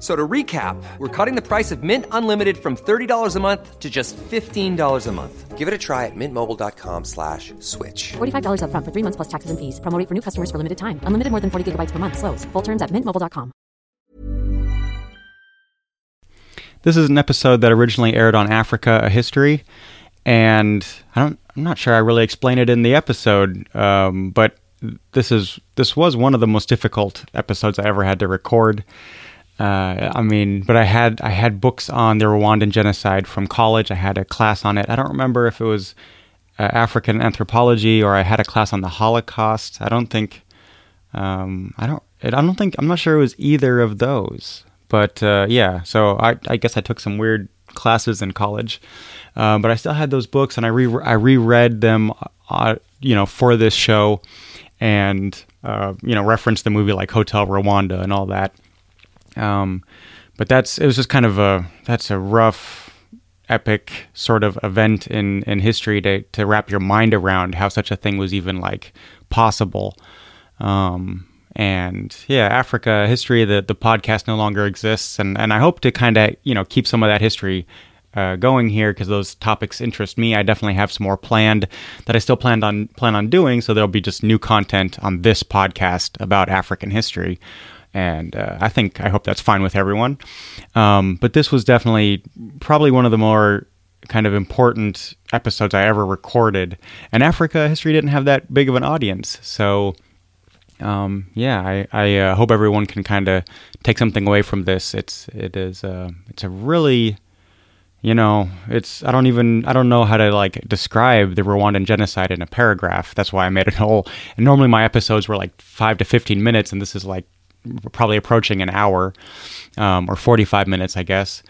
F- So to recap, we're cutting the price of Mint Unlimited from $30 a month to just $15 a month. Give it a try at mintmobile.com slash switch. $45 upfront for three months plus taxes and fees. Promo rate for new customers for limited time. Unlimited more than 40 gigabytes per month. Slows. Full terms at mintmobile.com. This is an episode that originally aired on Africa: A History, and I don't. I'm not sure I really explained it in the episode, um, but this is this was one of the most difficult episodes I ever had to record. Uh, I mean, but I had I had books on the Rwandan genocide from college. I had a class on it. I don't remember if it was uh, African anthropology or I had a class on the Holocaust. I don't think. Um, I don't. I don't think. I'm not sure it was either of those. But uh, yeah, so I, I guess I took some weird classes in college, uh, but I still had those books, and I re I reread them, uh, you know, for this show, and uh, you know, referenced the movie like Hotel Rwanda and all that. Um, but that's it was just kind of a that's a rough, epic sort of event in in history to to wrap your mind around how such a thing was even like possible. Um, and yeah, Africa history. The the podcast no longer exists, and and I hope to kind of you know keep some of that history uh, going here because those topics interest me. I definitely have some more planned that I still planned on plan on doing. So there'll be just new content on this podcast about African history, and uh, I think I hope that's fine with everyone. Um, but this was definitely probably one of the more kind of important episodes I ever recorded, and Africa history didn't have that big of an audience, so um, yeah, I, I uh, hope everyone can kind of take something away from this. It's it is uh, it's a really you know it's I don't even I don't know how to like describe the Rwandan genocide in a paragraph. That's why I made it whole. And normally my episodes were like five to fifteen minutes, and this is like probably approaching an hour um, or forty five minutes, I guess.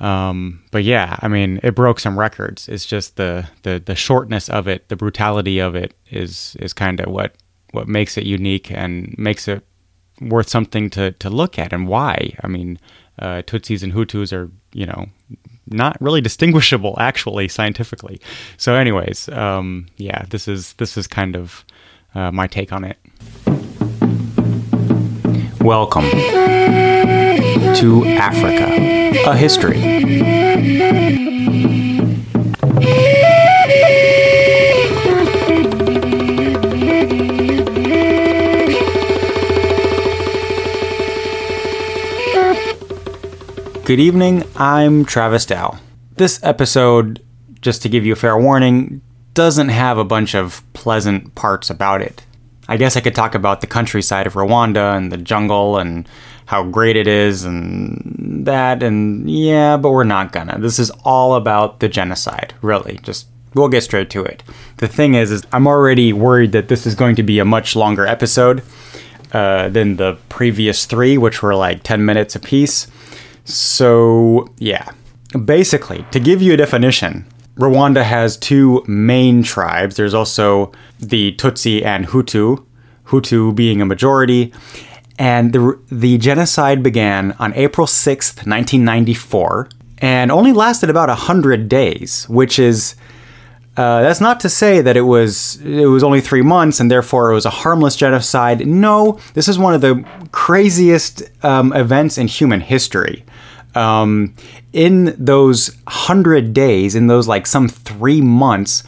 Um, but yeah, I mean, it broke some records. It's just the, the, the shortness of it, the brutality of it is, is kind of what, what makes it unique and makes it worth something to, to look at and why. I mean, uh, Tutsis and Hutus are, you know, not really distinguishable actually scientifically. So anyways, um, yeah, this is, this is kind of, uh, my take on it. Welcome to Africa, a history. Good evening, I'm Travis Dow. This episode, just to give you a fair warning, doesn't have a bunch of pleasant parts about it. I guess I could talk about the countryside of Rwanda and the jungle and how great it is and that and yeah, but we're not gonna. This is all about the genocide, really. Just we'll get straight to it. The thing is, is I'm already worried that this is going to be a much longer episode uh, than the previous three, which were like 10 minutes apiece. So yeah, basically, to give you a definition, Rwanda has two main tribes. There's also the Tutsi and Hutu, Hutu being a majority. And the, the genocide began on April 6th, 1994, and only lasted about 100 days, which is. Uh, that's not to say that it was it was only three months and therefore it was a harmless genocide. No, this is one of the craziest um, events in human history. Um, in those hundred days, in those like some three months,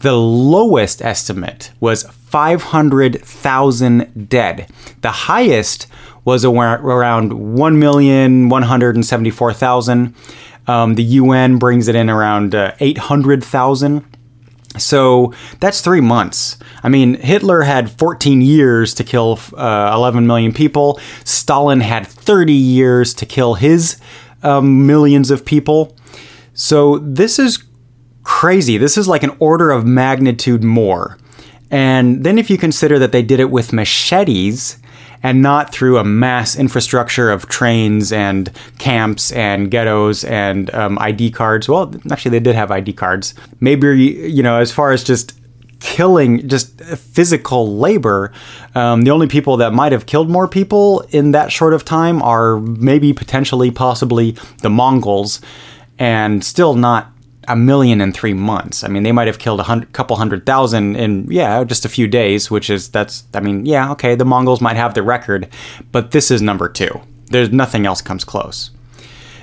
the lowest estimate was 500,000 dead. The highest was around 1,174,000. Um, the UN brings it in around uh, 800,000. So that's three months. I mean, Hitler had 14 years to kill uh, 11 million people. Stalin had 30 years to kill his um, millions of people. So this is crazy. This is like an order of magnitude more. And then if you consider that they did it with machetes and not through a mass infrastructure of trains and camps and ghettos and um, ID cards. Well, actually, they did have ID cards. Maybe, you know, as far as just killing just physical labor. Um, the only people that might have killed more people in that short of time are maybe potentially, possibly the Mongols, and still not a million in three months. I mean, they might have killed a hundred, couple hundred thousand in yeah, just a few days, which is that's. I mean, yeah, okay, the Mongols might have the record, but this is number two. There's nothing else comes close.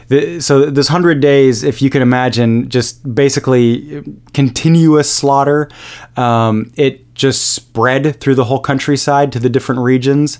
The, so this hundred days, if you can imagine, just basically continuous slaughter. Um, it just spread through the whole countryside to the different regions.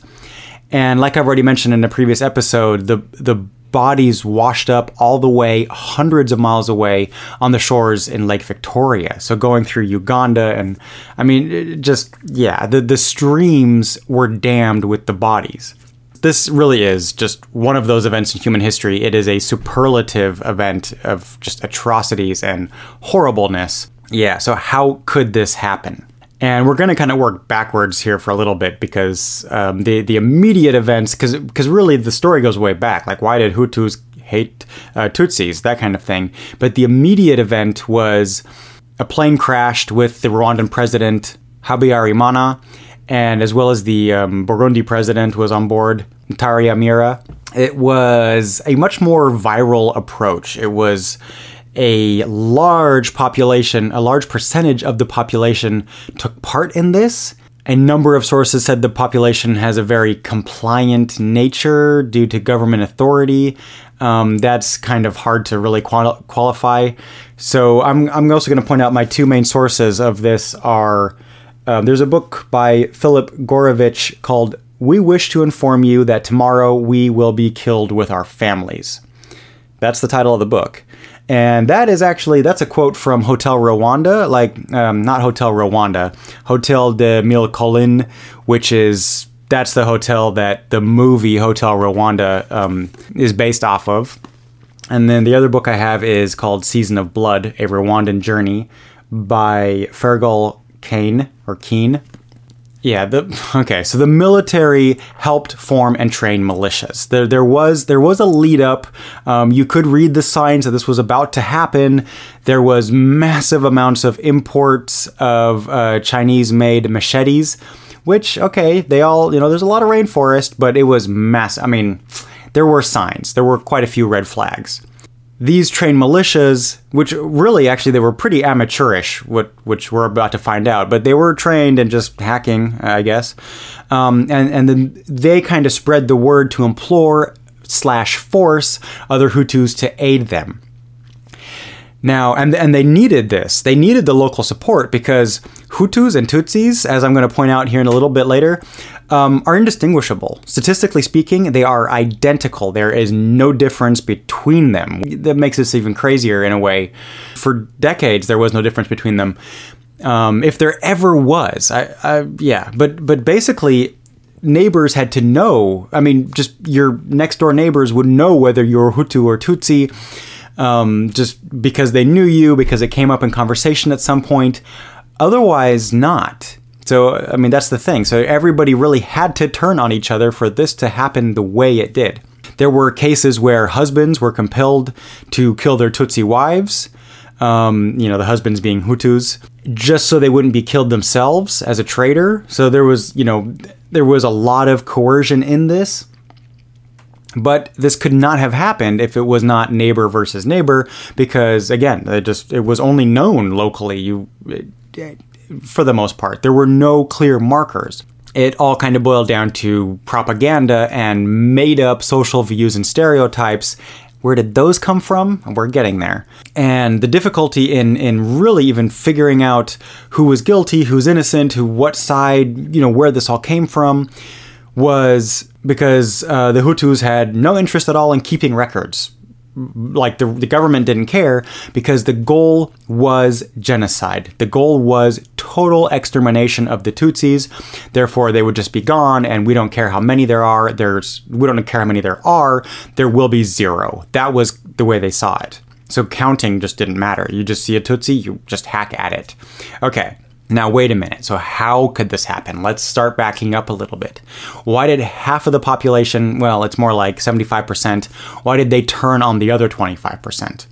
And like I've already mentioned in a previous episode, the the bodies washed up all the way hundreds of miles away on the shores in Lake Victoria. So going through Uganda and I mean just yeah, the the streams were dammed with the bodies. This really is just one of those events in human history. It is a superlative event of just atrocities and horribleness. Yeah, so how could this happen? And we're going to kind of work backwards here for a little bit because um, the the immediate events, because really the story goes way back. Like why did Hutus hate uh, Tutsis, that kind of thing. But the immediate event was a plane crashed with the Rwandan president Habyarimana, and as well as the um, Burundi president was on board, Ntaryamira. It was a much more viral approach. It was a large population, a large percentage of the population took part in this. A number of sources said the population has a very compliant nature due to government authority. Um, that's kind of hard to really quali- qualify. So I'm, I'm also going to point out my two main sources of this are um, there's a book by Philip Gourevitch called We Wish to Inform You That Tomorrow We Will Be Killed with Our Families. That's the title of the book and that is actually that's a quote from Hotel Rwanda, like um, not Hotel Rwanda, Hotel de Mille Collines, which is that's the hotel that the movie Hotel Rwanda um, is based off of. And then the other book I have is called Season of Blood: A Rwandan Journey by Fergal Kane or Keen. Yeah, the okay, so the military helped form and train militias. There, there was there was a lead up. Um, you could read the signs that this was about to happen. There was massive amounts of imports of uh, Chinese-made machetes, which okay, they all you know. There's a lot of rainforest, but it was mass. I mean, there were signs. There were quite a few red flags these trained militias, which really actually they were pretty amateurish, what, which we're about to find out, but they were trained in just hacking, I guess. Um, and, and then they kind of spread the word to implore slash force other Hutus to aid them. Now, and, and they needed this. They needed the local support because Hutus and Tutsis, as I'm going to point out here in a little bit later, um, are indistinguishable. Statistically speaking, they are identical. There is no difference between them. That makes this even crazier in a way. For decades, there was no difference between them. Um, if there ever was, I, I, yeah, but but basically, neighbors had to know. I mean, just your next door neighbors would know whether you're Hutu or Tutsi um, just because they knew you, because it came up in conversation at some point. Otherwise, not. So, I mean, that's the thing. So, everybody really had to turn on each other for this to happen the way it did. There were cases where husbands were compelled to kill their Tutsi wives, um, you know, the husbands being Hutus, just so they wouldn't be killed themselves as a traitor. So, there was, you know, there was a lot of coercion in this. But this could not have happened if it was not neighbor versus neighbor, because again, it just it was only known locally. You, for the most part, there were no clear markers. It all kind of boiled down to propaganda and made up social views and stereotypes. Where did those come from? We're getting there. And the difficulty in in really even figuring out who was guilty, who's innocent, who what side, you know, where this all came from was because uh, the Hutus had no interest at all in keeping records. Like the, the government didn't care because the goal was genocide. The goal was total extermination of the Tutsis. Therefore, they would just be gone, and we don't care how many there are. There's we don't care how many there are. There will be zero. That was the way they saw it. So counting just didn't matter. You just see a Tutsi, you just hack at it. Okay. Now, wait a minute. So, how could this happen? Let's start backing up a little bit. Why did half of the population, well, it's more like 75%, why did they turn on the other 25%?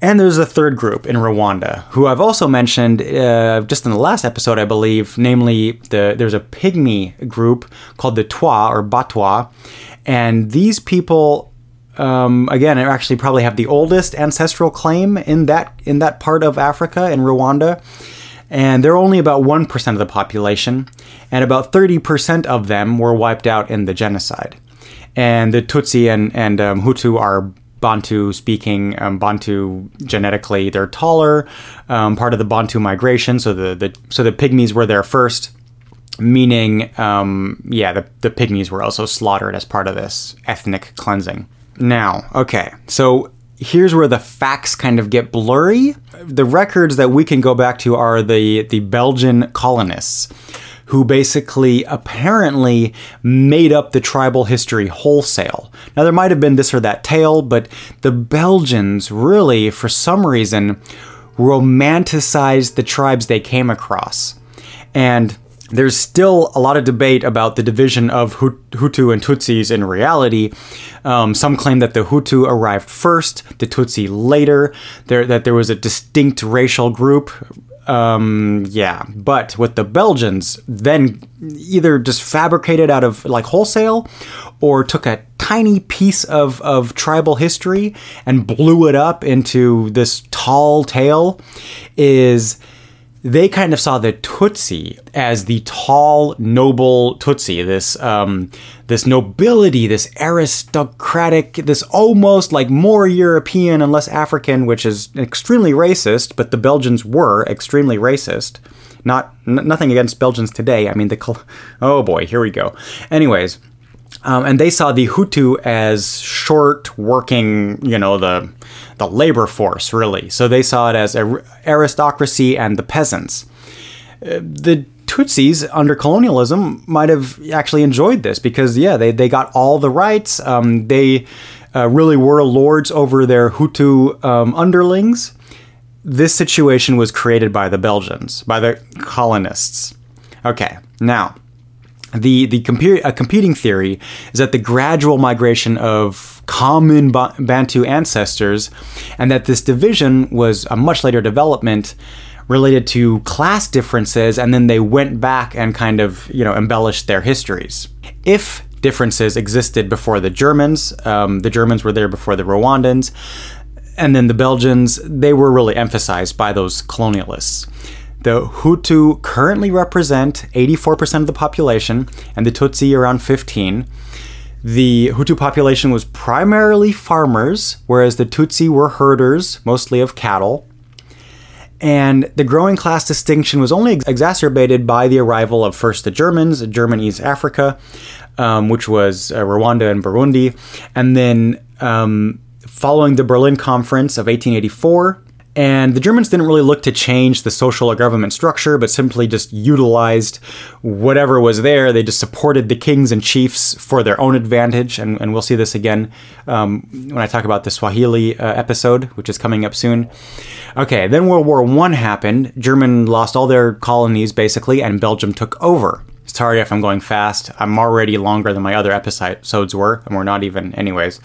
And there's a third group in Rwanda, who I've also mentioned uh, just in the last episode, I believe. Namely, the there's a pygmy group called the Twa or Batwa, and these people, um, again, actually probably have the oldest ancestral claim in that in that part of Africa in Rwanda and they're only about 1% of the population, and about 30% of them were wiped out in the genocide. And the Tutsi and, and um, Hutu are Bantu speaking, um, Bantu genetically, they're taller, um, part of the Bantu migration, so the, the, so the Pygmies were there first. Meaning, um, yeah, the, the Pygmies were also slaughtered as part of this ethnic cleansing. Now, okay, so here's where the facts kind of get blurry. The records that we can go back to are the the Belgian colonists who basically apparently made up the tribal history wholesale. Now there might have been this or that tale, but the Belgians really for some reason romanticized the tribes they came across. And there's still a lot of debate about the division of Hutu and Tutsis in reality. Um, some claim that the Hutu arrived first, the Tutsi later, there, that there was a distinct racial group. Um, yeah, but with the Belgians, then either just fabricated out of like wholesale or took a tiny piece of, of tribal history and blew it up into this tall tale is they kind of saw the Tutsi as the tall, noble Tutsi, this um, this nobility, this aristocratic, this almost like more European and less African, which is extremely racist. But the Belgians were extremely racist. Not n- nothing against Belgians today. I mean, the oh boy, here we go. Anyways, um, and they saw the Hutu as short working, you know, the the labor force really. So they saw it as a, aristocracy and the peasants. Uh, the Tutsis under colonialism might have actually enjoyed this because yeah, they they got all the rights. Um, they uh, really were lords over their Hutu um, underlings. This situation was created by the Belgians, by the colonists. Okay, now the the a competing theory is that the gradual migration of common ba- Bantu ancestors, and that this division was a much later development related to class differences, and then they went back and kind of you know embellished their histories. If differences existed before the Germans, um, the Germans were there before the Rwandans, and then the Belgians, they were really emphasized by those colonialists. The Hutu currently represent 84% of the population, and the Tutsi around 15. The Hutu population was primarily farmers, whereas the Tutsi were herders, mostly of cattle. And the growing class distinction was only exacerbated by the arrival of first the Germans, German East Africa, um, which was uh, Rwanda and Burundi, and then um, following the Berlin Conference of 1884, and the Germans didn't really look to change the social or government structure, but simply just utilized whatever was there. They just supported the kings and chiefs for their own advantage. And, and we'll see this again um, when I talk about the Swahili uh, episode, which is coming up soon. Okay, then World War I happened. German lost all their colonies, basically, and Belgium took over. Sorry if I'm going fast. I'm already longer than my other episodes were, and we're not even, anyways.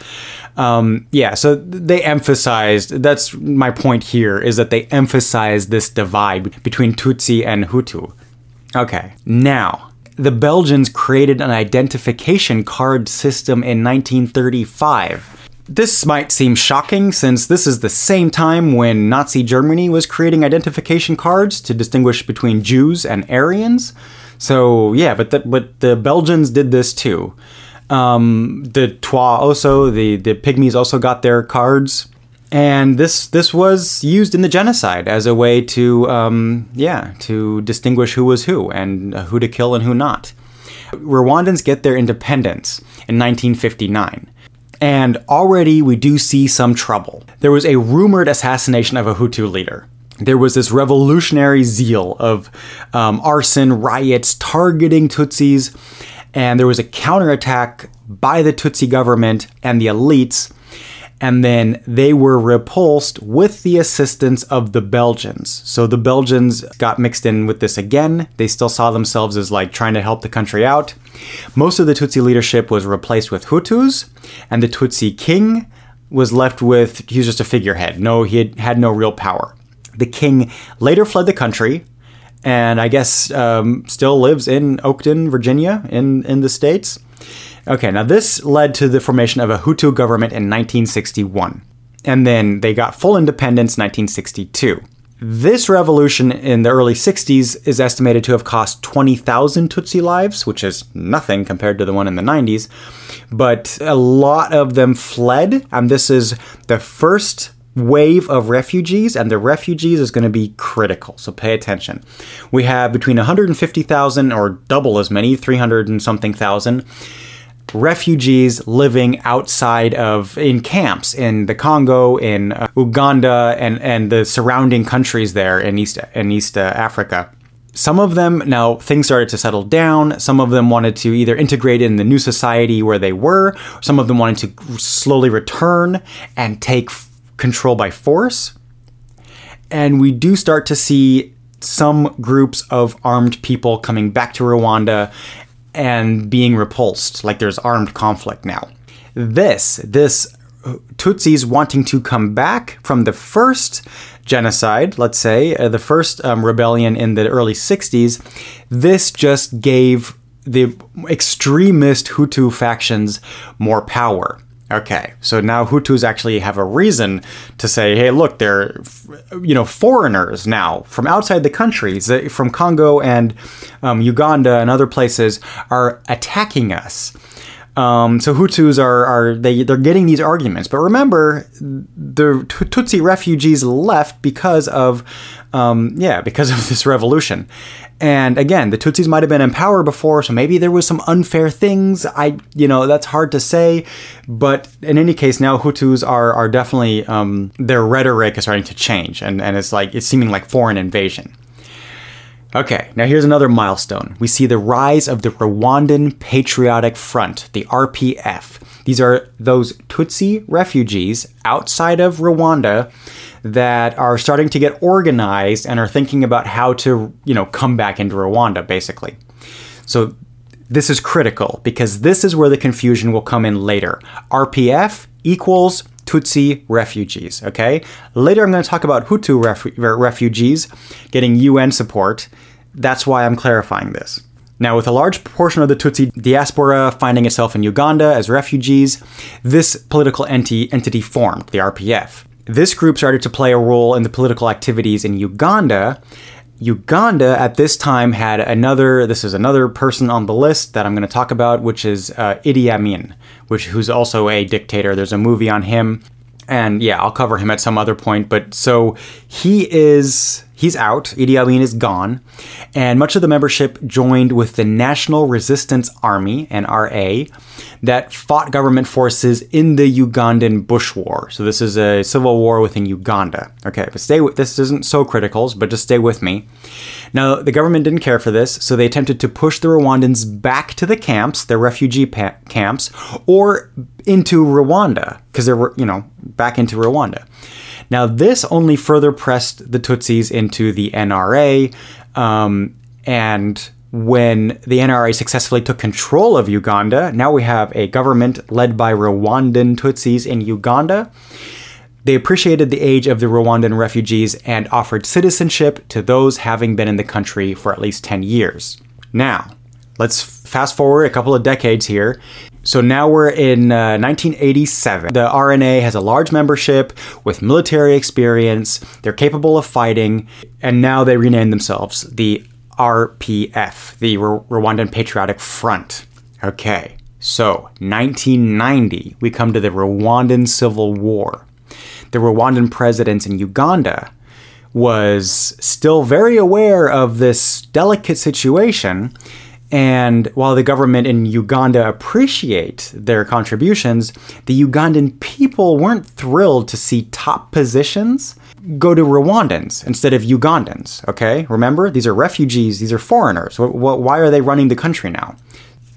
Um, yeah, so they emphasized. That's my point here is that they emphasized this divide between Tutsi and Hutu. Okay, now the Belgians created an identification card system in 1935. This might seem shocking since this is the same time when Nazi Germany was creating identification cards to distinguish between Jews and Aryans. So yeah, but the, but the Belgians did this too. Um, the Twa also the the Pygmies also got their cards, and this this was used in the genocide as a way to um, yeah to distinguish who was who and uh, who to kill and who not. Rwandans get their independence in 1959. And already we do see some trouble. There was a rumored assassination of a Hutu leader. There was this revolutionary zeal of um, arson, riots, targeting Tutsis, and there was a counterattack by the Tutsi government and the elites and then they were repulsed with the assistance of the Belgians. So the Belgians got mixed in with this again. They still saw themselves as like trying to help the country out. Most of the Tutsi leadership was replaced with Hutus, and the Tutsi king was left with he was just a figurehead. No, he had, had no real power. The king later fled the country, and I guess um, still lives in Oakton, Virginia, in in the states. Okay, now this led to the formation of a Hutu government in 1961. And then they got full independence in 1962. This revolution in the early 60s is estimated to have cost 20,000 Tutsi lives, which is nothing compared to the one in the 90s. But a lot of them fled, and this is the first wave of refugees, and the refugees is going to be critical. So pay attention. We have between 150,000 or double as many, 300 and something thousand refugees living outside of in camps in the Congo, in uh, Uganda, and and the surrounding countries there in East in East uh, Africa. Some of them now things started to settle down. Some of them wanted to either integrate in the new society where they were. Some of them wanted to slowly return and take control by force. And we do start to see some groups of armed people coming back to Rwanda and being repulsed, like there's armed conflict now. This, this Tutsis wanting to come back from the first genocide, let's say, uh, the first um, rebellion in the early 60s, this just gave the extremist Hutu factions more power. Okay, so now Hutus actually have a reason to say, hey, look, they're, you know, foreigners now from outside the countries, from Congo and um, Uganda and other places are attacking us. Um, so Hutus are, are they they're getting these arguments, but remember, the Tutsi refugees left because of um, yeah because of this revolution, and again, the Tutsis might have been in power before, so maybe there was some unfair things. I, you know, that's hard to say. But in any case, now Hutus are are definitely um, their rhetoric is starting to change, and and it's like it's seeming like foreign invasion. Okay, now here's another milestone. We see the rise of the Rwandan Patriotic Front, the RPF. These are those Tutsi refugees outside of Rwanda that are starting to get organized and are thinking about how to, you know, come back into Rwanda, basically. So this is critical because this is where the confusion will come in later. RPF equals Tutsi refugees, okay? Later I'm going to talk about Hutu ref- refugees getting UN support. That's why I'm clarifying this. Now, with a large portion of the Tutsi diaspora finding itself in Uganda as refugees, this political enti- entity formed, the RPF. This group started to play a role in the political activities in Uganda. Uganda at this time had another. This is another person on the list that I'm going to talk about, which is uh, Idi Amin, which who's also a dictator. There's a movie on him, and yeah, I'll cover him at some other point. But so he is he's out. Idi Amin is gone, and much of the membership joined with the National Resistance Army (NRA) that fought government forces in the Ugandan Bush War. So this is a civil war within Uganda. Okay, but stay with this isn't so critical, but just stay with me. Now the government didn't care for this, so they attempted to push the Rwandans back to the camps, their refugee pa- camps, or into Rwanda because they were, you know, back into Rwanda. Now, this only further pressed the Tutsis into the NRA, um, and when the NRA successfully took control of Uganda, now we have a government led by Rwandan Tutsis in Uganda. They appreciated the age of the Rwandan refugees and offered citizenship to those having been in the country for at least 10 years. Now, let's fast forward a couple of decades here. So now we're in uh, 1987. The RNA has a large membership with military experience. They're capable of fighting, and now they rename themselves the RPF, the R- Rwandan Patriotic Front. Okay, so 1990, we come to the Rwandan Civil War. The Rwandan president in Uganda was still very aware of this delicate situation And while the government in Uganda appreciate their contributions, the Ugandan people weren't thrilled to see top positions go to Rwandans instead of Ugandans. Okay, remember these are refugees, these are foreigners. Why are they running the country now?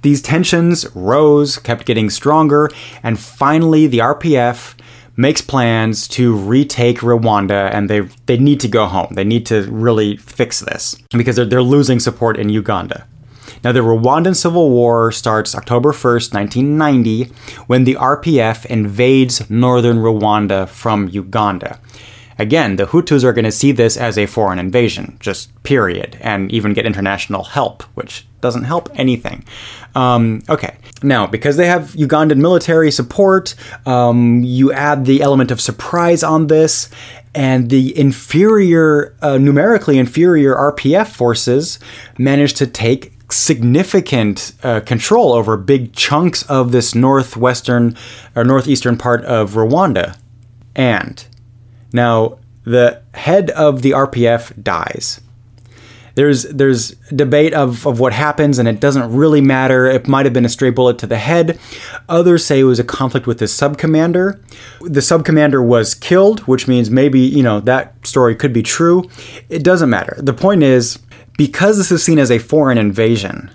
These tensions rose, kept getting stronger, and finally the RPF makes plans to retake Rwanda and they they need to go home. They need to really fix this because they're, they're losing support in Uganda. Now, the Rwandan Civil War starts October 1st, 1990, when the RPF invades northern Rwanda from Uganda. Again, the Hutus are going to see this as a foreign invasion, just period, and even get international help, which doesn't help anything. Um, okay, now because they have Ugandan military support, um, you add the element of surprise on this, and the inferior, uh, numerically inferior RPF forces manage to take significant uh, control over big chunks of this northwestern or northeastern part of Rwanda. And now the head of the RPF dies. There's there's debate of, of what happens, and it doesn't really matter. It might have been a stray bullet to the head. Others say it was a conflict with his subcommander. The subcommander was killed, which means maybe, you know, that story could be true. It doesn't matter. The point is because this is seen as a foreign invasion,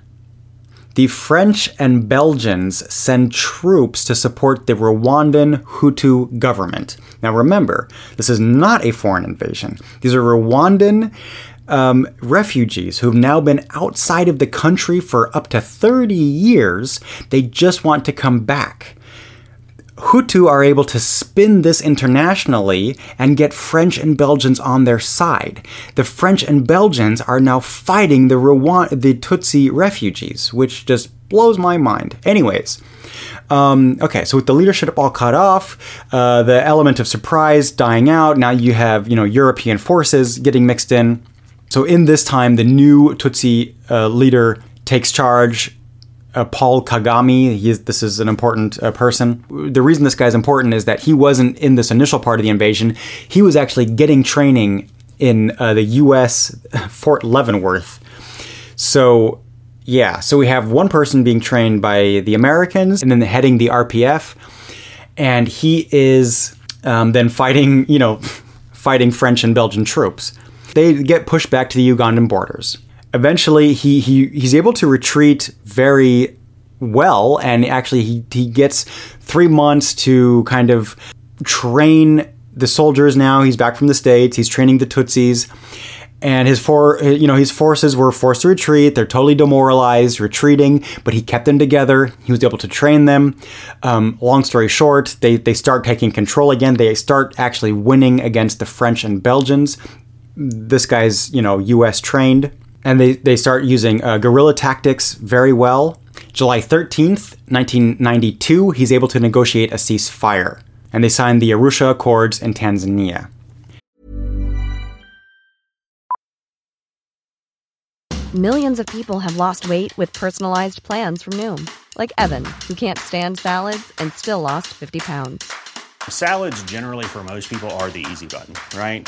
the French and Belgians send troops to support the Rwandan Hutu government. Now remember, this is not a foreign invasion. These are Rwandan um, refugees who've now been outside of the country for up to 30 years. They just want to come back. Hutu are able to spin this internationally and get French and Belgians on their side. The French and Belgians are now fighting the Rwanda, the Tutsi refugees, which just blows my mind. Anyways, um, okay, so with the leadership all cut off, uh, the element of surprise dying out, now you have you know European forces getting mixed in. So in this time, the new Tutsi uh, leader takes charge uh, Paul Kagame. He is, this is an important uh, person. The reason this guy is important is that he wasn't in this initial part of the invasion. He was actually getting training in uh, the U.S. Fort Leavenworth. So, yeah, so we have one person being trained by the Americans and then heading the RPF, and he is um, then fighting, you know, fighting French and Belgian troops. They get pushed back to the Ugandan borders eventually he, he he's able to retreat very well and actually he, he gets three months to kind of train the soldiers now. He's back from the states. He's training the tutsis. And his for you know his forces were forced to retreat. They're totally demoralized retreating but he kept them together. He was able to train them. Um, long story short they, they start taking control again. They start actually winning against the french and belgians. This guy's you know us trained and they, they start using uh, guerrilla tactics very well. July 13th, 1992, he's able to negotiate a ceasefire, and they sign the Arusha Accords in Tanzania. Millions of people have lost weight with personalized plans from Noom, like Evan, who can't stand salads and still lost 50 pounds. Salads, generally, for most people, are the easy button, right?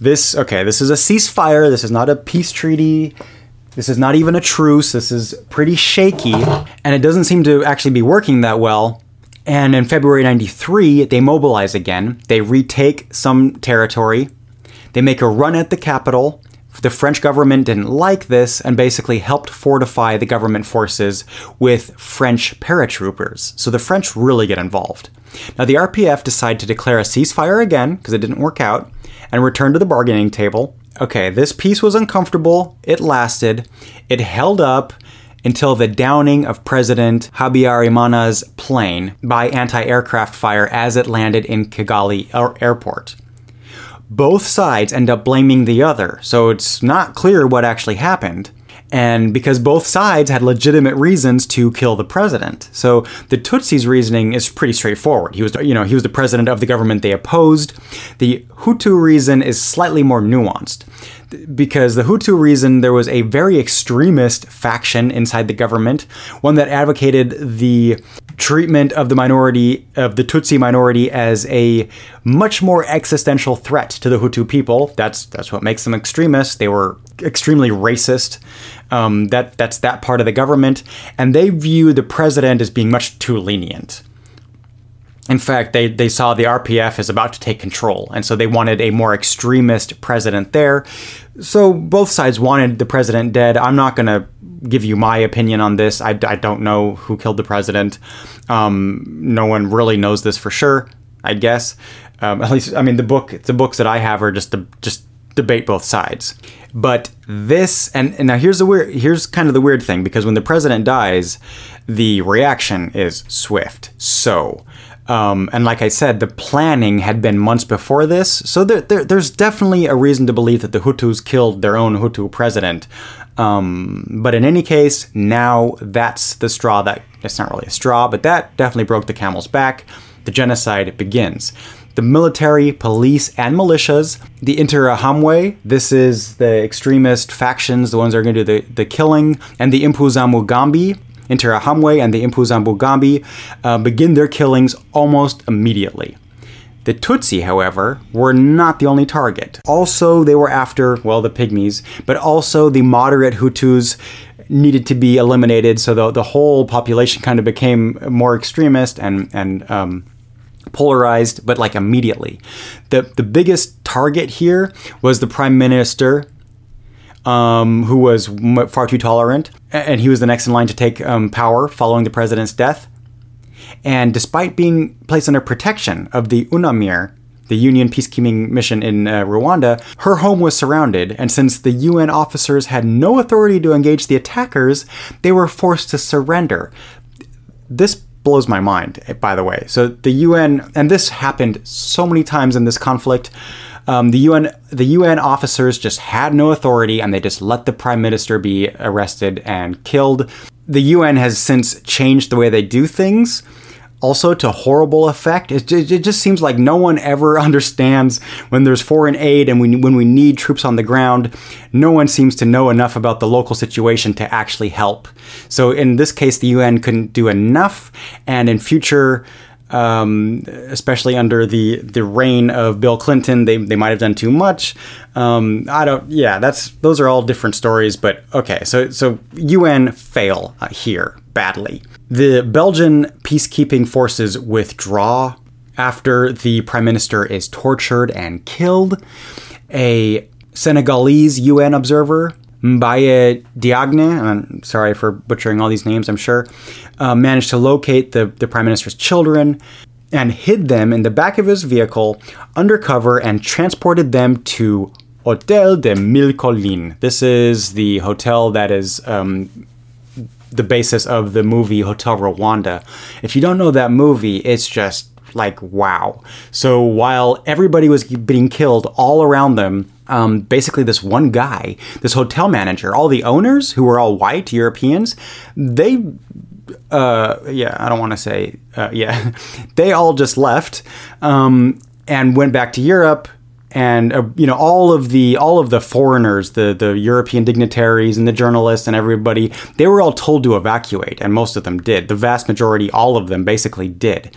This okay, this is a ceasefire. This is not a peace treaty. This is not even a truce. This is pretty shaky, and it doesn't seem to actually be working that well. And in February 93, they mobilize again. They retake some territory. They make a run at the capital. The French government didn't like this and basically helped fortify the government forces with French paratroopers. So the French really get involved. Now, the RPF decide to declare a ceasefire again because it didn't work out and return to the bargaining table. Okay, this peace was uncomfortable. It lasted. It held up until the downing of President Habyarimana's plane by anti aircraft fire as it landed in Kigali airport. Both sides end up blaming the other, so it's not clear what actually happened and because both sides had legitimate reasons to kill the president. So the Tutsis' reasoning is pretty straightforward. He was, you know, he was the president of the government they opposed. The Hutu reason is slightly more nuanced because the Hutu reason there was a very extremist faction inside the government, one that advocated the treatment of the minority of the Tutsi minority as a much more existential threat to the Hutu people. That's that's what makes them extremists. They were extremely racist. Um, that that's that part of the government, and they view the president as being much too lenient. In fact, they, they saw the RPF is about to take control, and so they wanted a more extremist president there. So both sides wanted the president dead. I'm not going to give you my opinion on this. I, I don't know who killed the president. Um, no one really knows this for sure, I guess. Um, at least, I mean, the book, the books that I have are just the, just debate both sides. But this, and, and now here's the weird, here's kind of the weird thing because when the president dies, the reaction is swift. So, um, and like I said, the planning had been months before this, so there, there, there's definitely a reason to believe that the Hutus killed their own Hutu president. Um, but in any case, now that's the straw that it's not really a straw, but that definitely broke the camel's back. The genocide begins the military, police, and militias, the Interahamwe, this is the extremist factions, the ones that are going to do the, the killing, and the Impuzamugambi, Interahamwe and the Impuzamugambi, uh, begin their killings almost immediately. The Tutsi, however, were not the only target. Also, they were after, well, the Pygmies, but also the moderate Hutus needed to be eliminated, so the, the whole population kind of became more extremist and, and um, polarized, but like immediately. The, the biggest target here was the prime minister, um, who was far too tolerant, and he was the next in line to take um, power following the president's death. And despite being placed under protection of the UNAMIR, the Union peacekeeping mission in uh, Rwanda, her home was surrounded, and since the UN officers had no authority to engage the attackers, they were forced to surrender. This blows my mind, by the way. So the UN, and this happened so many times in this conflict. Um, the UN, the UN officers just had no authority, and they just let the prime minister be arrested and killed. The UN has since changed the way they do things also to horrible effect. It, it, it, just seems like no one ever understands when there's foreign aid and we, when we need troops on the ground, no one seems to know enough about the local situation to actually help. So in this case, the UN couldn't do enough, and in future. Um, especially under the the reign of Bill Clinton, they, they might have done too much. Um, I don't. Yeah, that's those are all different stories. But okay, so so UN fail uh, here badly. The Belgian peacekeeping forces withdraw after the prime minister is tortured and killed. A Senegalese UN observer, Mbaye Diagne, I'm sorry for butchering all these names, I'm sure, uh, managed to locate the, the prime minister's children and hid them in the back of his vehicle undercover and transported them to Hotel de Mille Collines. This is the hotel that is um, the basis of the movie Hotel Rwanda. If you don't know that movie, it's just like wow. So while everybody was being killed all around them, um, basically this one guy, this hotel manager, all the owners who were all white Europeans, they uh, yeah, I don't want to say, uh, yeah, they all just left um, and went back to Europe and uh, you know all of the all of the foreigners the the european dignitaries and the journalists and everybody they were all told to evacuate and most of them did the vast majority all of them basically did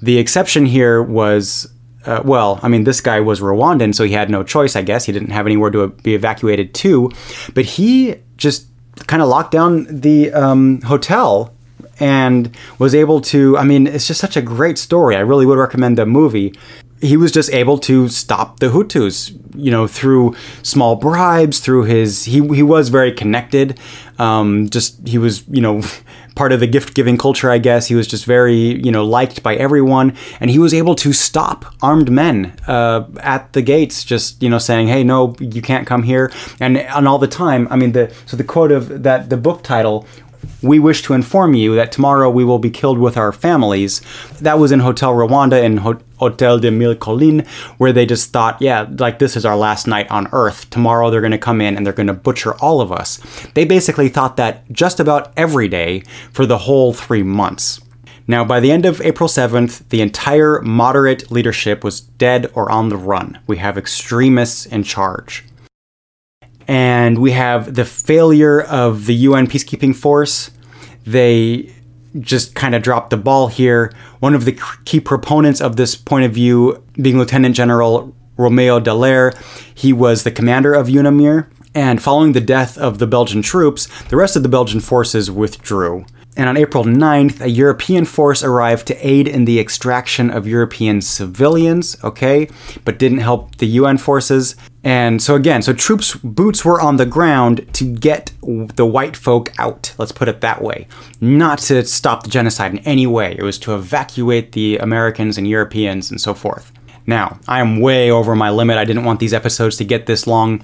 the exception here was uh, well, I mean, this guy was Rwandan, so he had no choice, I guess. He didn't have anywhere to be evacuated to. But he just kind of locked down the um, hotel and was able to. I mean, it's just such a great story. I really would recommend the movie. He was just able to stop the Hutus, you know, through small bribes, through his. He he was very connected. Um, just he was, you know. Part of the gift giving culture, I guess. He was just very, you know, liked by everyone. And he was able to stop armed men uh, at the gates, just, you know, saying, hey, no, you can't come here. And, and all the time, I mean, the so the quote of that, the book title we wish to inform you that tomorrow we will be killed with our families. That was in Hotel Rwanda in Ho- Hotel de Mille Collines, where they just thought, yeah, like this is our last night on Earth. Tomorrow they're going to come in and they're going to butcher all of us. They basically thought that just about every day for the whole three months. Now, by the end of April 7th, the entire moderate leadership was dead or on the run. We have extremists in charge and we have the failure of the UN peacekeeping force. They just kind of dropped the ball here. One of the key proponents of this point of view being Lieutenant General Romeo Dallaire. He was the commander of UNAMIR, and following the death of the Belgian troops, the rest of the Belgian forces withdrew. And on April 9th, a European force arrived to aid in the extraction of European civilians, okay, but didn't help the UN forces. And so, again, so troops' boots were on the ground to get the white folk out, let's put it that way. Not to stop the genocide in any way, it was to evacuate the Americans and Europeans and so forth. Now, I am way over my limit. I didn't want these episodes to get this long.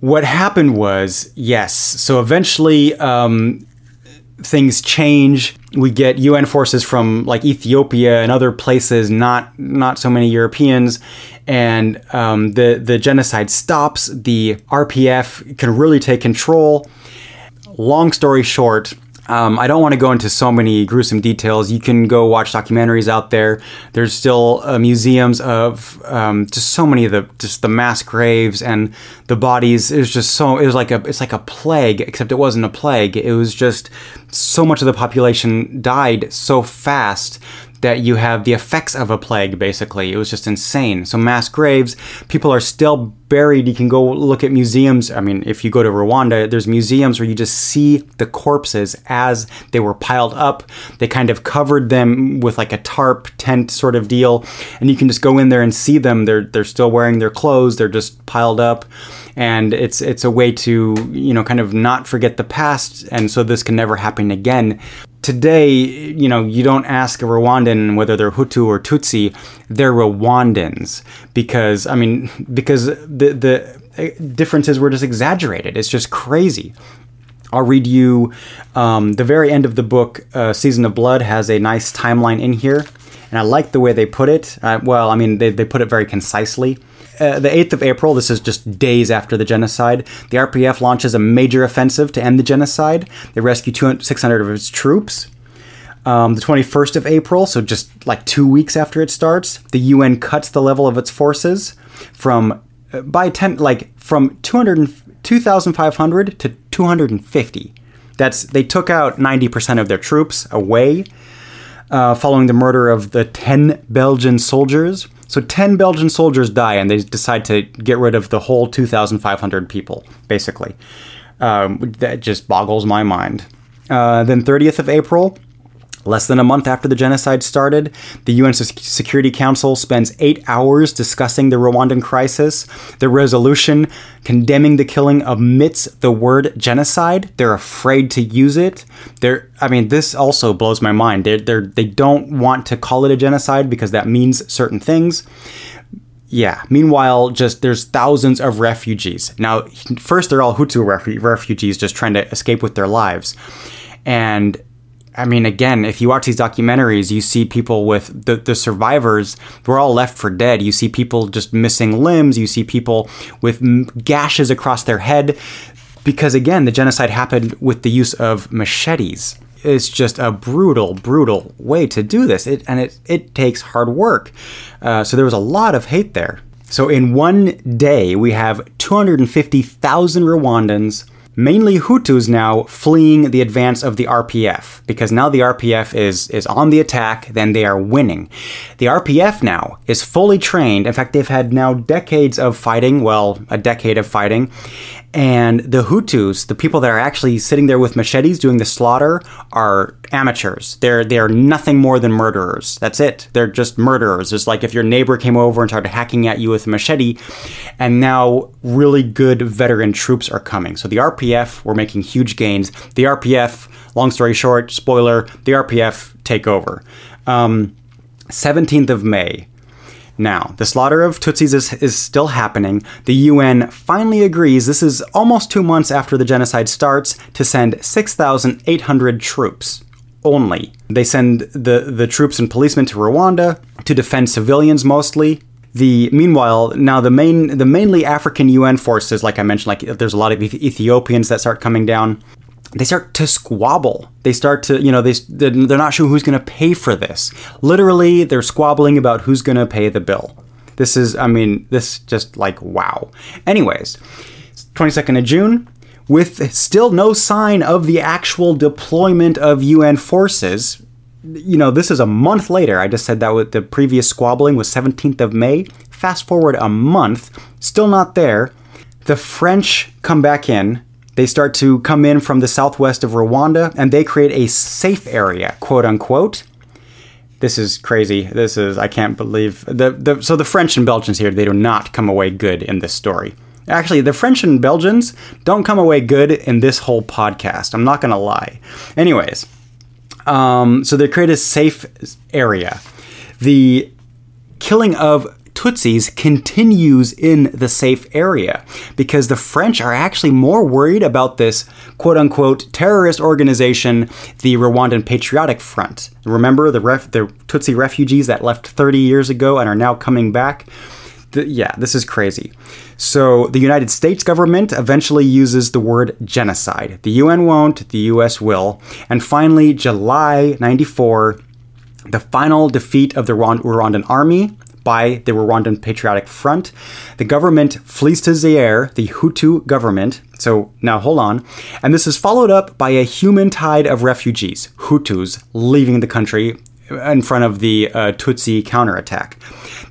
What happened was, yes, so eventually um, things change. We get UN forces from like Ethiopia and other places, not not so many Europeans, and um, the the genocide stops. The RPF can really take control. Long story short, um, I don't want to go into so many gruesome details. You can go watch documentaries out there. There's still uh, museums of um, just so many of the just the mass graves and the bodies. It was just so it was like a it's like a plague, except it wasn't a plague. It was just so much of the population died so fast that you have the effects of a plague, basically. It was just insane. So, mass graves, people are still buried. You can go look at museums. I mean, if you go to Rwanda, there's museums where you just see the corpses as they were piled up. They kind of covered them with like a tarp tent sort of deal. And you can just go in there and see them. They're, they're still wearing their clothes, they're just piled up and it's it's a way to you know kind of not forget the past and so this can never happen again today, you know, you don't ask a Rwandan whether they're Hutu or Tutsi, they're Rwandans because I mean because the the uh, differences were just exaggerated. It's just crazy. I'll read you um, the very end of the book. Uh, Season of Blood has a nice timeline in here, and I like the way they put it. Uh, well, I mean, they, they put it very concisely. Uh, the 8th of April, this is just days after the genocide, the RPF launches a major offensive to end the genocide. They rescue 200, 600 of its troops. Um, the 21st of April, so just like two weeks after it starts, the UN cuts the level of its forces from uh, by 10 like from 200 2,500 to 250. That's they took out 90% of their troops away uh, following the murder of the 10 Belgian soldiers. So 10 Belgian soldiers die, and they decide to get rid of the whole 2,500 people, basically. Um, that just boggles my mind. Uh, then 30th of April, Less than a month after the genocide started, the UN Security Council spends eight hours discussing the Rwandan crisis. The resolution condemning the killing omits the word genocide. They're afraid to use it. They're, I mean, this also blows my mind. They're, they're, they don't want to call it a genocide because that means certain things. Yeah. Meanwhile, just there's thousands of refugees. Now, first they're all Hutu refugees just trying to escape with their lives. And I mean, again, if you watch these documentaries, you see people with the, the survivors, we're all left for dead. You see people just missing limbs. You see people with gashes across their head. Because again, the genocide happened with the use of machetes. It's just a brutal, brutal way to do this. It, and it, it takes hard work. Uh, so there was a lot of hate there. So in one day, we have 250,000 Rwandans mainly Hutus now fleeing the advance of the RPF because now the RPF is is on the attack, then they are winning. The RPF now is fully trained. In fact, they've had now decades of fighting, well, a decade of fighting, and the Hutus, the people that are actually sitting there with machetes doing the slaughter, are amateurs. They're they're nothing more than murderers. That's it. They're just murderers. It's like if your neighbor came over and started hacking at you with a machete, and now really good veteran troops are coming. So the RPF were making huge gains. The RPF, long story short, spoiler, the RPF take over. Um, 17th of May, now, the slaughter of Tutsis is, is still happening. The UN finally agrees, this is almost two months after the genocide starts, to send 6,800 troops only. They send the, the troops and policemen to Rwanda to defend civilians mostly. The meanwhile, now the main the mainly African UN forces, like I mentioned, like there's a lot of Ethiopians that start coming down they start to squabble. They start to, you know, they they're not sure who's going to pay for this. Literally, they're squabbling about who's going to pay the bill. This is, I mean, this just like wow. Anyways, 22nd of June, with still no sign of the actual deployment of UN forces. You know, this is a month later. I just said that with the previous squabbling was 17th of May. Fast forward a month, still not there. The French come back in they start to come in from the southwest of Rwanda and they create a safe area, quote unquote. This is crazy. This is I can't believe the, the so the French and Belgians here they do not come away good in this story. Actually, the French and Belgians don't come away good in this whole podcast. I'm not gonna lie. Anyways, um, so they create a safe area. The killing of Tutsis continues in the safe area because the French are actually more worried about this quote unquote terrorist organization, the Rwandan Patriotic Front. Remember the, ref- the Tutsi refugees that left 30 years ago and are now coming back? The, yeah, this is crazy. So the United States government eventually uses the word genocide. The UN won't, the US will. And finally, July 94, the final defeat of the Rwandan army by the Rwandan Patriotic Front. The government flees to Zaire, the Hutu government. So now hold on. And this is followed up by a human tide of refugees, Hutus, leaving the country in front of the uh, Tutsi counterattack.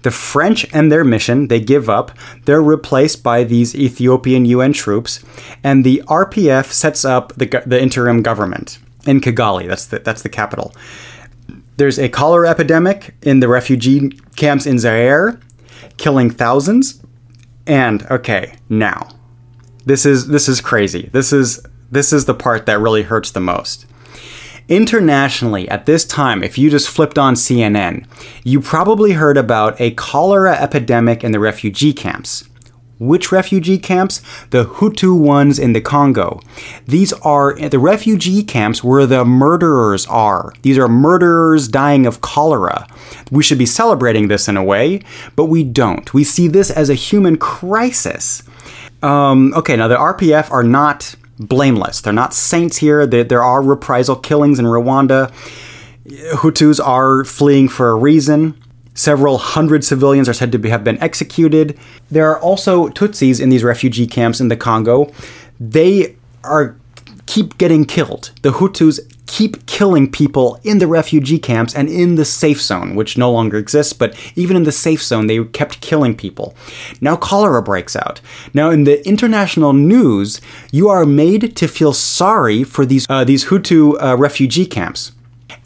The French and their mission, they give up. They're replaced by these Ethiopian UN troops, and the RPF sets up the, the interim government in Kigali. That's the, that's the capital. There's a cholera epidemic in the refugee camps in Zaire, killing thousands. And okay, now this is this is crazy. This is this is the part that really hurts the most. Internationally, at this time, if you just flipped on CNN, you probably heard about a cholera epidemic in the refugee camps. Which refugee camps? The Hutu ones in the Congo. These are the refugee camps where the murderers are. These are murderers dying of cholera. We should be celebrating this in a way, but we don't. We see this as a human crisis. Um, okay, now the RPF are not blameless. They're not saints here. There, there are reprisal killings in Rwanda. Hutus are fleeing for a reason. Several hundred civilians are said to have been executed. There are also Tutsis in these refugee camps in the Congo. They are keep getting killed. The Hutus keep killing people in the refugee camps and in the safe zone, which no longer exists, but even in the safe zone, they kept killing people. Now cholera breaks out. Now, in the international news, you are made to feel sorry for these, uh, these Hutu uh, refugee camps.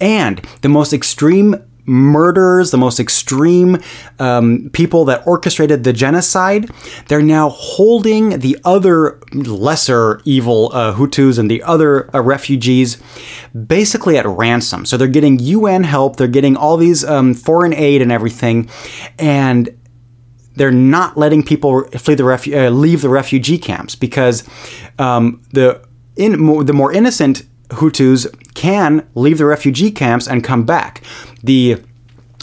And the most extreme murderers, the most extreme um, people that orchestrated the genocide, they're now holding the other lesser evil uh, Hutus and the other uh, refugees basically at ransom. So they're getting UN help, they're getting all these um, foreign aid and everything, and they're not letting people flee the refu- uh, leave the refugee camps because um, the in, the more innocent Hutus can leave the refugee camps and come back. The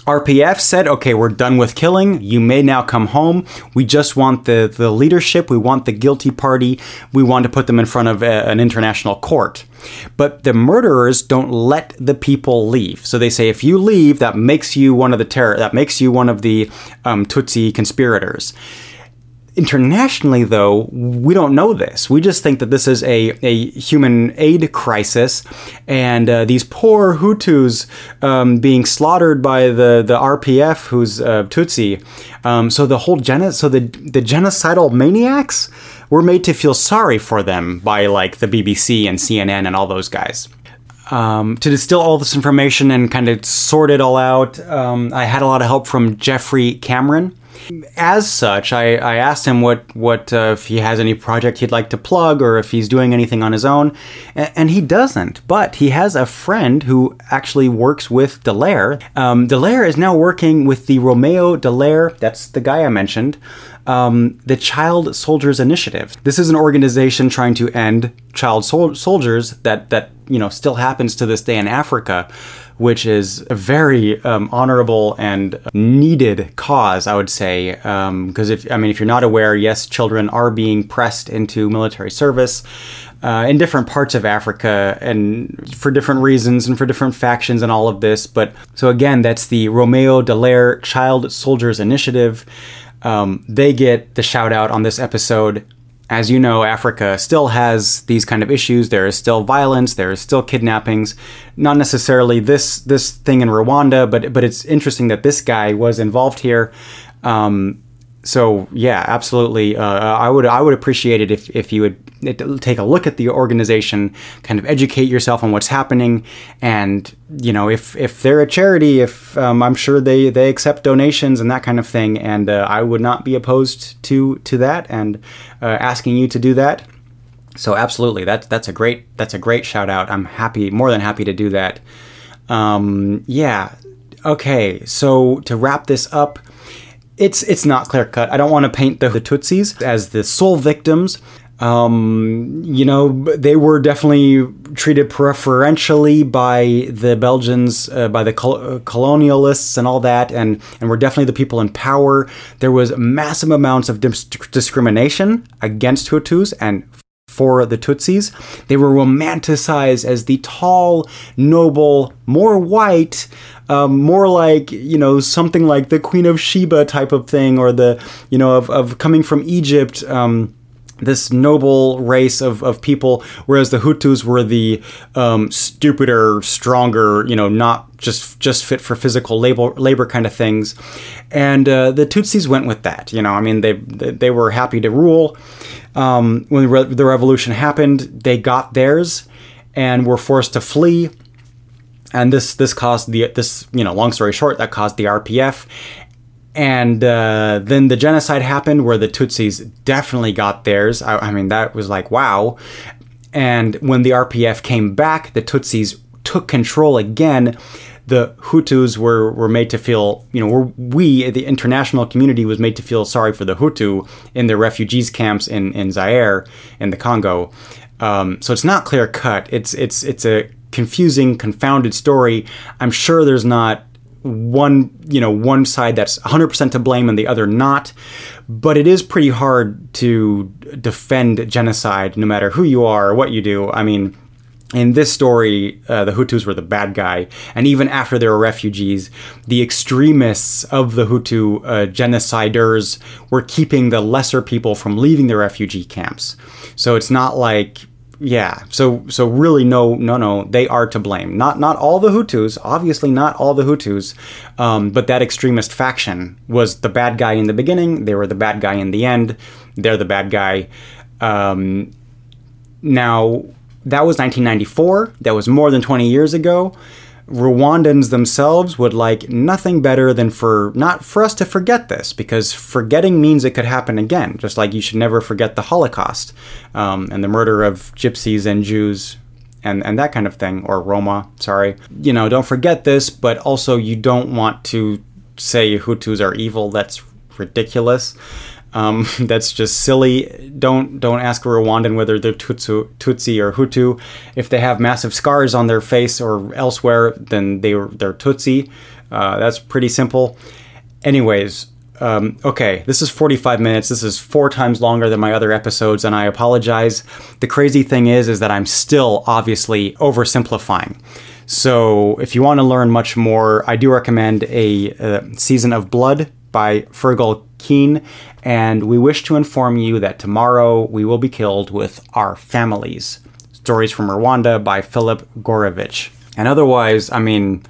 RPF said, okay, we're done with killing. You may now come home. We just want the, the leadership. We want the guilty party. We want to put them in front of a, an international court. But the murderers don't let the people leave. So they say, if you leave, that makes you one of the terror, that makes you one of the um, Tutsi conspirators Internationally, though, we don't know this. We just think that this is a, a human aid crisis, and uh, these poor Hutus um, being slaughtered by the, the RPF, who's uh, Tutsi. Um, so the whole gen- so the the genocidal maniacs were made to feel sorry for them by like the BBC and CNN and all those guys. Um, to distill all this information and kind of sort it all out, um, I had a lot of help from Jeffrey Cameron as such, I, I asked him what what uh, if he has any project he'd like to plug or if he's doing anything on his own, and, and he doesn't. But he has a friend who actually works with Dallaire. Um, Dallaire is now working with the Romeo Dallaire. That's the guy I mentioned. Um, the Child Soldiers Initiative. This is an organization trying to end child sol- soldiers that that you know still happens to this day in Africa which is a very um, honorable and needed cause, I would say. Because um, if I mean, if you're not aware, yes, children are being pressed into military service. Uh, in different parts of Africa and for different reasons and for different factions and all of this. But so again, that's the Romeo Dallaire Child Soldiers Initiative. Um, they get the shout out on this episode as you know, Africa still has these kind of issues. There is still violence. There is still kidnappings. Not necessarily this this thing in Rwanda, but but it's interesting that this guy was involved here. Um, so yeah, absolutely. Uh, I would I would appreciate it if if you would take a look at the organization, kind of educate yourself on what's happening, and you know if if they're a charity, if um, I'm sure they they accept donations and that kind of thing, and uh, I would not be opposed to to that and uh, asking you to do that. So absolutely, that's that's a great that's a great shout out. I'm happy, more than happy to do that. Um, yeah. Okay. So to wrap this up it's it's not clear cut. I don't want to paint the, the Tutsis as the sole victims. Um, you know, they were definitely treated preferentially by the Belgians, uh, by the col- uh, colonialists and all that, and, and were definitely the people in power. There was massive amounts of dis- discrimination against Hutus and for the Tutsis. They were romanticized as the tall, noble, more white, um, more like you know something like the Queen of Sheba type of thing, or the you know of, of coming from Egypt. Um, this noble race of, of people, whereas the Hutus were the um, stupider, stronger, you know, not just just fit for physical labor labor kind of things, and uh, the Tutsis went with that. You know, I mean, they they were happy to rule. Um, when the, re- the revolution happened, they got theirs and were forced to flee and this this caused the this you know long story short that caused the RPF and uh, then the genocide happened where the Tutsis definitely got theirs. I, I, mean that was like wow. And when the RPF came back, the Tutsis took control again. The Hutus were, were made to feel, you know, we, the international community, was made to feel sorry for the Hutu in the refugees camps in, in Zaire, in the Congo. Um, so it's not clear cut. It's it's it's a confusing, confounded story. I'm sure there's not one, you know, one side that's 100% to blame and the other not. But it is pretty hard to defend genocide no matter who you are or what you do. I mean, in this story, uh, the Hutus were the bad guy, and even after they were refugees, the extremists of the Hutu uh, genociders were keeping the lesser people from leaving the refugee camps. So it's not like yeah so so really no no no they are to blame. Not not all the hutus obviously not all the hutus um, but that extremist faction was the bad guy in the beginning they were the bad guy in the end they're the bad guy um, now that was 1994 that was more than 20 years ago Rwandans themselves would like nothing better than for not for us to forget this because forgetting means it could happen again. Just like you should never forget the Holocaust um, and the murder of gypsies and Jews and and that kind of thing or Roma. Sorry, you know, don't forget this, but also you don't want to say Hutus are evil. That's ridiculous. Um, that's just silly. Don't don't ask a Rwandan whether they're Tutsu, Tutsi or Hutu. If they have massive scars on their face or elsewhere, then they they're Tutsi. Uh, that's pretty simple. Anyways, um, okay, this is 45 minutes. This is four times longer than my other episodes, and I apologize. The crazy thing is, is that I'm still obviously oversimplifying. So, if you want to learn much more, I do recommend a, a season of Blood by Fergal Keane, and we wish to inform you that tomorrow we will be killed with our families. Stories from Rwanda by Philip Gourevitch. And otherwise, I mean,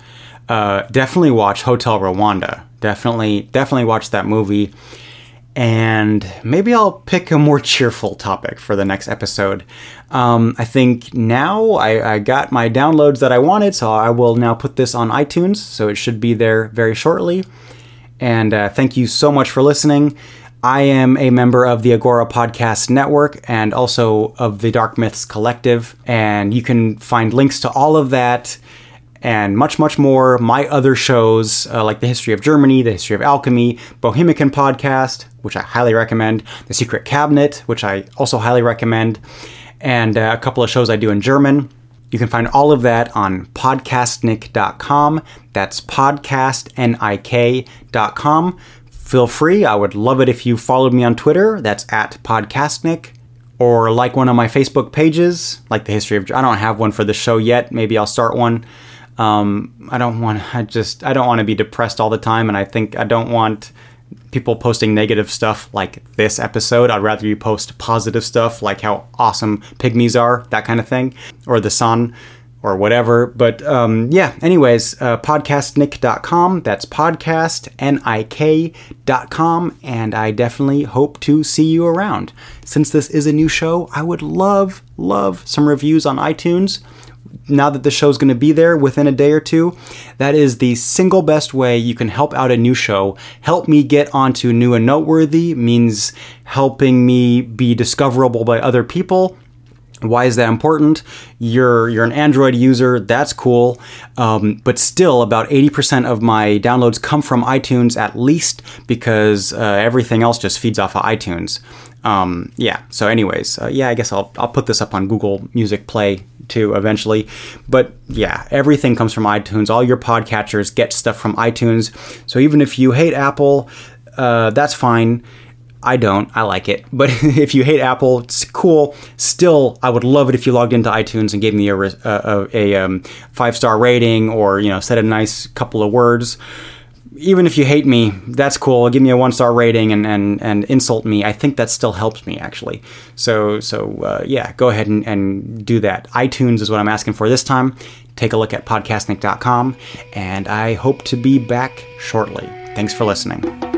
uh, definitely watch Hotel Rwanda. Definitely, definitely watch that movie. And maybe I'll pick a more cheerful topic for the next episode. Um, I think now I, I got my downloads that I wanted, so I will now put this on iTunes, so it should be there very shortly. And uh, thank you so much for listening. I am a member of the Agora Podcast Network and also of the Dark Myths Collective. And you can find links to all of that and much, much more. My other shows, uh, like the History of Germany, the History of Alchemy, Bohemican Podcast, which I highly recommend, The Secret Cabinet, which I also highly recommend, and uh, a couple of shows I do in German. You can find all of that on podcastnik.com. That's podcastnik.com. Feel free. I would love it if you followed me on Twitter. That's at podcastnik. Or like one of my Facebook pages, like the history of. I don't have one for the show yet. Maybe I'll start one. Um, I don't want. I just. I don't want to be depressed all the time, and I think I don't want people posting negative stuff like this episode. I'd rather you post positive stuff like how awesome pygmies are, that kind of thing, or the sun, or whatever. But um, yeah, anyways, uh, podcastnik.com. That's podcastnik.com. And I definitely hope to see you around. Since this is a new show, I would love, love some reviews on iTunes now that the show's going to be there within a day or two, that is the single best way you can help out a new show. Help me get onto new and noteworthy means helping me be discoverable by other people. Why is that important? You're you're an Android user, that's cool, um, but still, about 80% of my downloads come from iTunes at least because uh, everything else just feeds off of iTunes. Um, yeah. So, anyways, uh, yeah, I guess I'll I'll put this up on Google Music Play too eventually. But yeah, everything comes from iTunes. All your podcatchers get stuff from iTunes. So even if you hate Apple, uh, that's fine. I don't. I like it. But if you hate Apple, it's cool. Still, I would love it if you logged into iTunes and gave me a, a, a um, five star rating or you know said a nice couple of words even if you hate me, that's cool. Give me a one star rating and, and, and insult me. I think that still helps me actually. So so uh, yeah, go ahead and, and do that. iTunes is what I'm asking for this time. Take a look at podcastnik.com, and I hope to be back shortly. Thanks for listening.